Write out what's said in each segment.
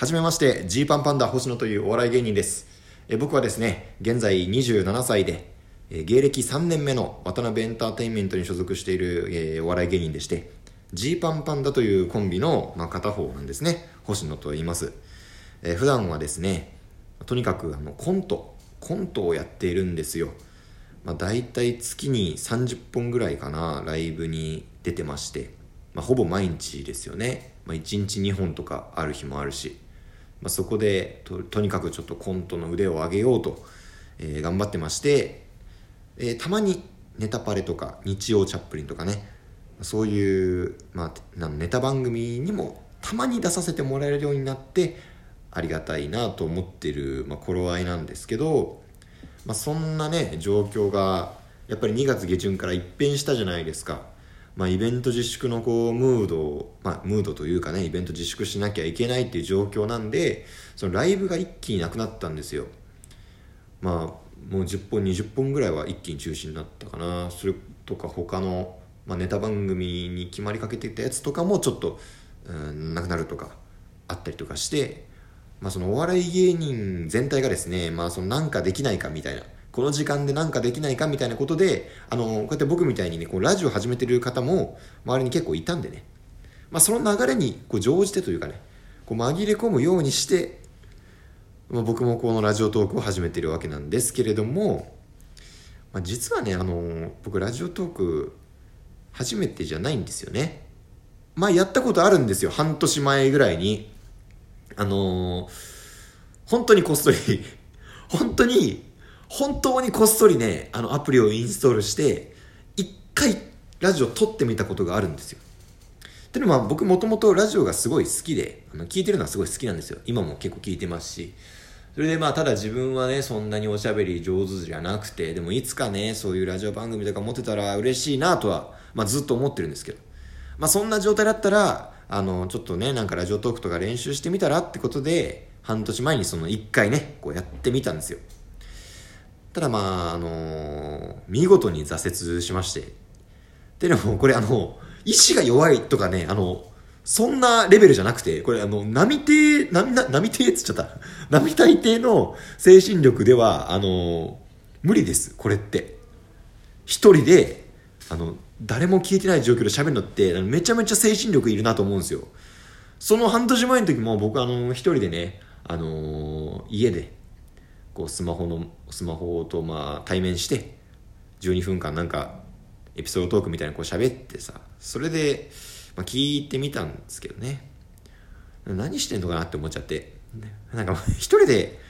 はじめまして、ジーパンパンダ星野というお笑い芸人です。え僕はですね、現在27歳で、え芸歴3年目の渡辺エンターテインメントに所属している、えお笑い芸人でして、ジーパンパンダというコンビの、まあ、片方なんですね。星野と言います。え普段はですね、とにかくあのコント、コントをやっているんですよ。まあ、大体月に30本ぐらいかな、ライブに出てまして、まあ、ほぼ毎日ですよね。まあ、1日2本とかある日もあるし、まあ、そこでととにかくちょっとコントの腕を上げようと、えー頑張ってまして、えーたまにネタパレとか日曜チャップリンとかねそういう、まあ、ネタ番組にもたまに出させてもらえるようになってありがたいなと思ってる、まあ、頃合いなんですけど、まあ、そんなね状況がやっぱり2月下旬から一変したじゃないですか。まあ、イベント自粛のこうムードを、まあ、ムードというかねイベント自粛しなきゃいけないっていう状況なんでそのライブが一気になくなったんですよ。まあもう10本20本ぐらいは一気に中止になったかな。それとか他の、まあ、ネタ番組に決まりかけてたやつとかもちょっと、うん、なくなるとかあったりとかして、まあ、そのお笑い芸人全体がですね、まあ、そのなんかできないかみたいなこの時間でなんかできないかみたいなことであのこうやって僕みたいにねこうラジオ始めてる方も周りに結構いたんでね、まあ、その流れにこう乗じてというかねこう紛れ込むようにしてまあ、僕もこのラジオトークを始めてるわけなんですけれども、まあ、実はねあの僕ラジオトーク初めてじゃないんですよね。まあやったことあるんですよ。半年前ぐらいに。あのー本当にこっそり。本当に本当にこっそりねあのアプリをインストールして一回ラジオ撮ってみたことがあるんですよ。っていうのは僕もともとラジオがすごい好きであの聞いてるのはすごい好きなんですよ。今も結構聞いてますし。それでまあただ自分はねそんなにおしゃべり上手じゃなくてでもいつかねそういうラジオ番組とか持ってたら嬉しいなとは、まあ、ずっと思ってるんですけど。まあそんな状態だったらあのちょっとねなんかラジオトークとか練習してみたらってことで半年前にその1回ねこうやってみたんですよ。ただまああの見事に挫折しましてっていうのもこれあの意志が弱いとかねあのそんなレベルじゃなくて、これあの、並亭、並、な並亭っつっちゃった。並大抵の精神力では、あの、無理です、これって。一人で、あの、誰も聞いてない状況で喋るのって、めちゃめちゃ精神力いるなと思うんですよ。その半年前の時も僕あの、一人でね、あの家で、こう、スマホの、スマホとまあ、対面して、12分間なんか、エピソードトークみたいなこう喋ってさ、それで、まあ、聞いてみたんですけどね。何してんのかなって思っちゃって。なんか一人で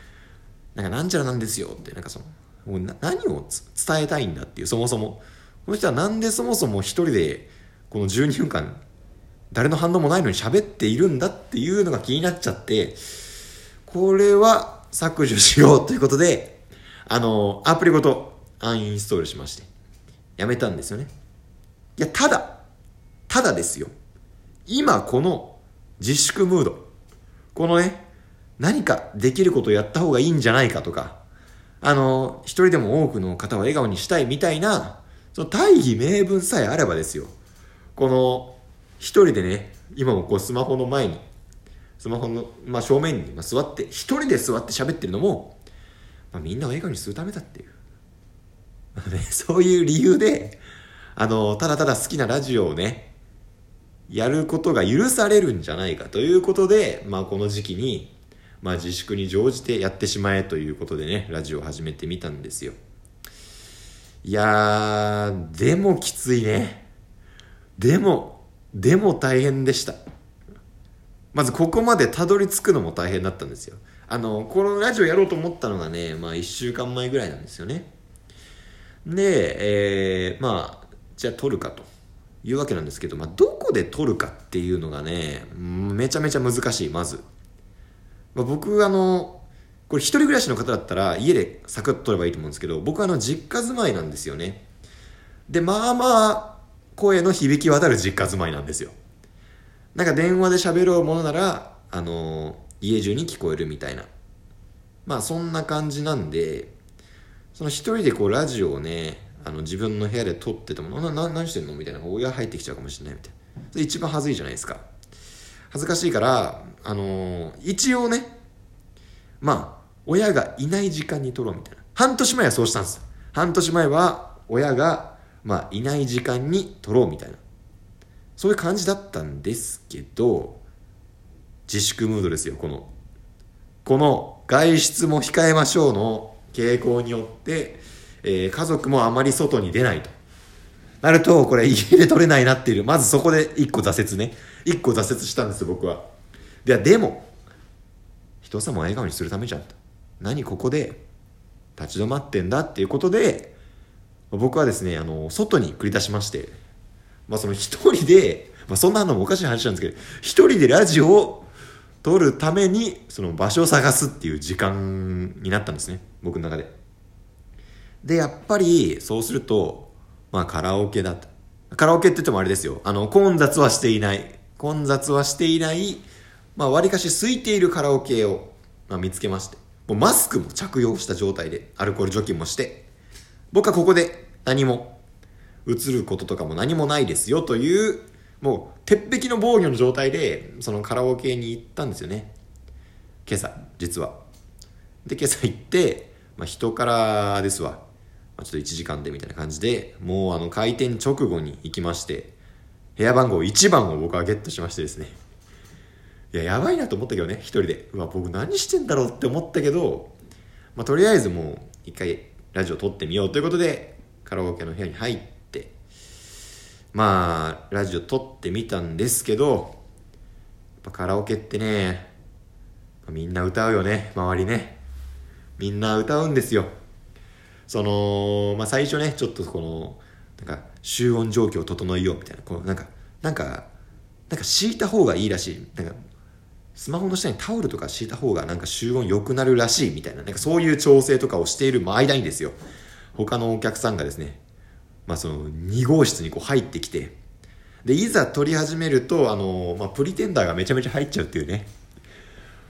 なんかなんちゃらなんですよってなんかそのもうな何を伝えたいんだっていうそもそも。この人はなんでそもそも一人でこの12分間誰の反応もないのに喋っているんだっていうのが気になっちゃってこれは削除しようということであのアプリごとアンインストールしましてやめたんですよねいやただただですよ。今この自粛ムード。このね、何かできることをやった方がいいんじゃないかとか、あの、一人でも多くの方を笑顔にしたいみたいな、その大義名分さえあればですよ。この、一人でね、今もこうスマホの前に、スマホの、まあ、正面に座って、一人で座って喋ってるのも、まあ、みんなを笑顔にするためだっていう。そういう理由で、あの、ただただ好きなラジオをね、やることが許されるんじゃないかということで、まあこの時期に、まあ自粛に乗じてやってしまえということでね、ラジオを始めてみたんですよ。いやー、でもきついね。でも、でも大変でした。まずここまでたどり着くのも大変だったんですよ。あの、このラジオやろうと思ったのがね、まあ1週間前ぐらいなんですよね。で、えー、まあ、じゃあ撮るかと。いうわけなんですけど、まあ、どこで撮るかっていうのがね、めちゃめちゃ難しい、まず。まあ、僕、あの、これ一人暮らしの方だったら家でサクッと撮ればいいと思うんですけど、僕はあの、実家住まいなんですよね。で、まあまあ、声の響き渡る実家住まいなんですよ。なんか電話で喋ろうものなら、あの、家中に聞こえるみたいな。まあ、そんな感じなんで、その一人でこう、ラジオをね、あの自分の部屋で撮ってても、な、な、何してんの？みたいな。親入ってきちゃうかもしれないみたいな。一番恥ずいじゃないですか。恥ずかしいから、あのー一応ね、まあ、親がいない時間に撮ろうみたいな。半年前はそうしたんです。半年前は、親が、まあ、いない時間に撮ろうみたいな。そういう感じだったんですけど、自粛ムードですよ、この。この、外出も控えましょうの傾向によって、えー家族もあまり外に出ないと。なると、これ家で撮れないなっていう。まずそこで一個挫折ね。一個挫折したんですよ、僕は。で、でも、人様を笑顔にするためじゃんと。何ここで立ち止まってんだっていうことで、僕はですね、あの、外に繰り出しまして、まあその一人で、まあそんなのもおかしい話なんですけど、一人でラジオを撮るために、その場所を探すっていう時間になったんですね、僕の中で。で、やっぱり、そうすると、まあカラオケだと。カラオケって言ってもあれですよ。あの、混雑はしていない。混雑はしていない、まあ割かし空いているカラオケを、まあ、見つけまして。もうマスクも着用した状態で、アルコール除菌もして、僕はここで何も映ることとかも何もないですよという、もう鉄壁の防御の状態で、そのカラオケに行ったんですよね。今朝、実は。で、今朝行って、まあ、人からですわ。まあ、ちょっと1時間でみたいな感じで、もうあの開店直後に行きまして、部屋番号1番を僕はゲットしましてですね。いや、やばいなと思ったけどね、一人で。うわ、僕何してんだろうって思ったけど、まあ、とりあえずもう一回ラジオ撮ってみようということで、カラオケの部屋に入って、まあ、ラジオ撮ってみたんですけど、やっぱカラオケってね、みんな歌うよね、周りね。みんな歌うんですよ。その、まあ、最初ね、ちょっとこの、なんか、集音状況を整えようみたいな、こう、なんか、なんか、なんか敷いた方がいいらしい。なんか、スマホの下にタオルとか敷いた方がなんか集音良くなるらしいみたいな、なんかそういう調整とかをしている間にですよ。他のお客さんがですね、まあその2号室にこう入ってきて、で、いざ撮り始めると、あの、まあプリテンダーがめちゃめちゃ入っちゃうっていうね。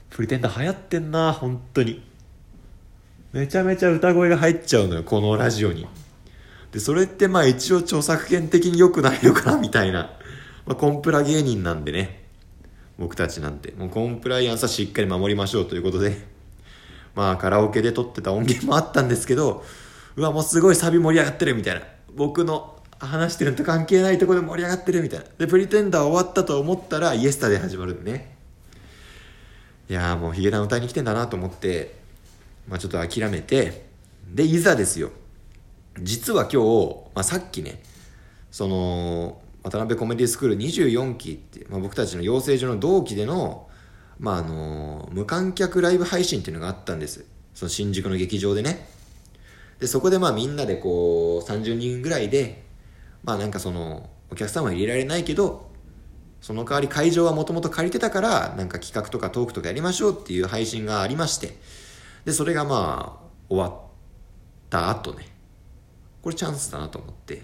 プリテンダー流行ってんな、本当に。めちゃめちゃ歌声が入っちゃうのよ、このラジオに。で、それってまあ一応著作権的に良くないのかな、みたいな。まあコンプラ芸人なんでね。僕たちなんて。もうコンプライアンスはしっかり守りましょうということで。まあカラオケで撮ってた音源もあったんですけど、うわ、もうすごいサビ盛り上がってるみたいな。僕の話してるのと関係ないところで盛り上がってるみたいな。で、プリテンダー終わったと思ったら、イエスタで始まるんでね。いやもうヒゲダン歌いに来てんだなと思って、まあちょっと諦めて、で、いざですよ。実は今日、まあさっきね、その、渡辺コメディスクール24期って、まあ、僕たちの養成所の同期での、まああの、無観客ライブ配信っていうのがあったんです。その新宿の劇場でね。で、そこでまあみんなでこう、30人ぐらいで、まあなんかその、お客さんは入れられないけど、その代わり会場はもともと借りてたから、なんか企画とかトークとかやりましょうっていう配信がありまして、で、それがまあ、終わった後ね、これチャンスだなと思って、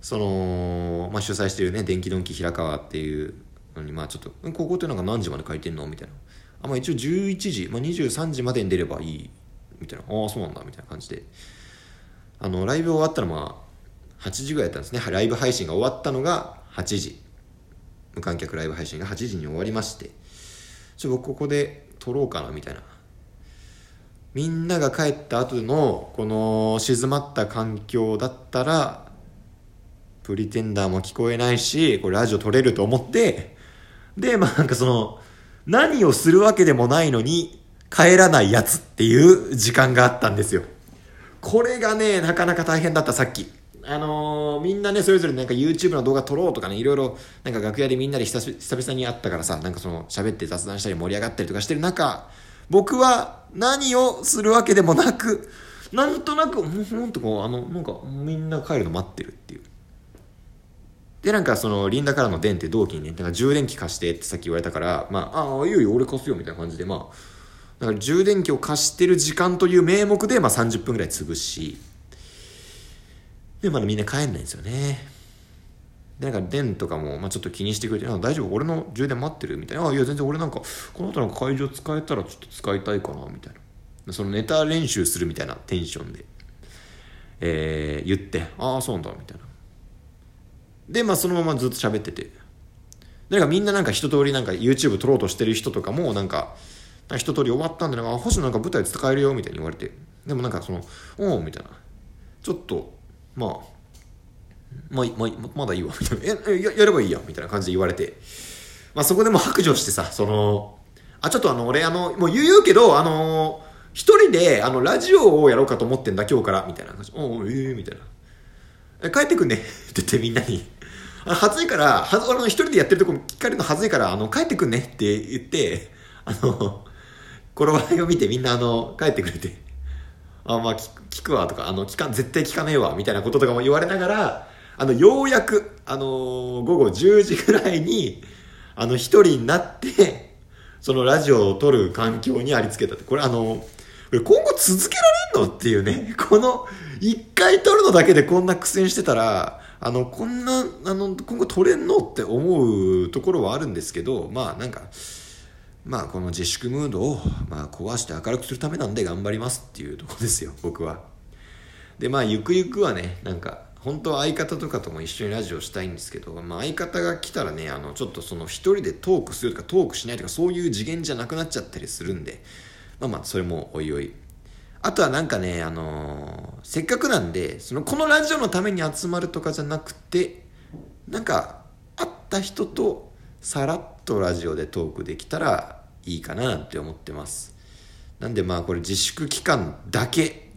その、まあ主催してるね、電気ドンキ平川っていうのに、まあちょっと、んここってなんか何時まで書いてんのみたいな。あ、まあ一応11時、まあ23時までに出ればいい、たいな。ああ、そうなんだ、みたいな感じで。あの、ライブ終わったのまあ、8時ぐらいだったんですね。ライブ配信が終わったのが8時。無観客ライブ配信が8時に終わりまして、ちょ、僕ここで撮ろうかな、みたいな。みんなが帰った後の、この静まった環境だったら、プリテンダーも聞こえないし、これラジオ撮れると思って、で、まあなんかその、何をするわけでもないのに、帰らないやつっていう時間があったんですよ。これがね、なかなか大変だった、さっき。あのーみんなね、それぞれなんか YouTube の動画撮ろうとかね、いろいろ、なんか楽屋でみんなで久々に会ったからさ、なんかその、喋って雑談したり盛り上がったりとかしてる中、僕は何をするわけでもなく、なんとなく、んほんとこう、あの、なんか、みんな帰るの待ってるっていう。で、なんかその、リンダからの電って同期にね、なんか充電器貸してってさっき言われたから、まあ、ああ、いよいよ、俺貸すよ、みたいな感じで、まあ、だから充電器を貸してる時間という名目で、まあ30分ぐらい潰し、で、まだみんな帰んないんですよね。で、なんか、電とかも、まあちょっと気にしてくれて、あ大丈夫？俺の充電待ってる？みたいな。あ、いや、全然俺なんか、この後なんか会場使えたらちょっと使いたいかな、みたいな。そのネタ練習するみたいなテンションで、えー、言って、ああ、そうなんだ、みたいな。で、まあそのままずっと喋ってて。だかみんななんか一通りなんか YouTube 撮ろうとしてる人とかも、なんか一通り終わったんで、なんか、星野なんか舞台使えるよみたいに言われて。でもなんかその、おおみたいな。ちょっと、まあ、まあ、まあ、まだいいわ、みたいな。え、ややればいいや、みたいな感じで言われて。まあそこでも白状してさ、その、あ、ちょっとあの、俺あの、もう言うけど、あの一人で、あの、ラジオをやろうかと思ってんだ、今日から、みたいな感じ。おおええー、みたいな。え、帰ってくんねって言ってみんなに。あはずいから、はず、俺の一人でやってるとこ聞かれるのはずいから、あの、帰ってくんねって言って、あの、この笑いを見てみんなあの、帰ってくれて、あ、まあ聞く、わとか、あの、聞か、絶対聞かねえわ、みたいなこととかも言われながら、あの、ようやく、あのー、午後10時ぐらいに、あの、一人になって、そのラジオを撮る環境にありつけたって。これあの、今後続けられんのっていうね、この、一回撮るのだけでこんな苦戦してたら、あの、こんな、あの、今後撮れんのって思うところはあるんですけど、まあなんか、まあこの自粛ムードを、まあ壊して明るくするためなんで頑張りますっていうとこですよ、僕は。で、まあゆくゆくはね、なんか、本当は相方とかとも一緒にラジオしたいんですけど、まあ、相方が来たらねあのちょっとその一人でトークするとかトークしないとかそういう次元じゃなくなっちゃったりするんでまあまあそれもおいおいあとはなんかね、あのー、せっかくなんで、その、このラジオのために集まるとかじゃなくて、なんか、会った人と、さらっとラジオでトークできたらいいかななんて思ってます。なんでまあこれ自粛期間だけ、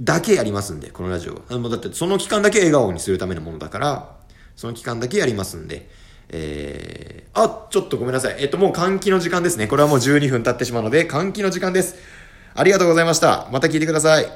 だけやりますんで、このラジオは。あのだってその期間だけ笑顔にするためのものだから、その期間だけやりますんで、えー、あ、ちょっとごめんなさい。えっともう換気の時間ですね。これはもう12分経ってしまうので、換気の時間です。ありがとうございました。また聞いてください。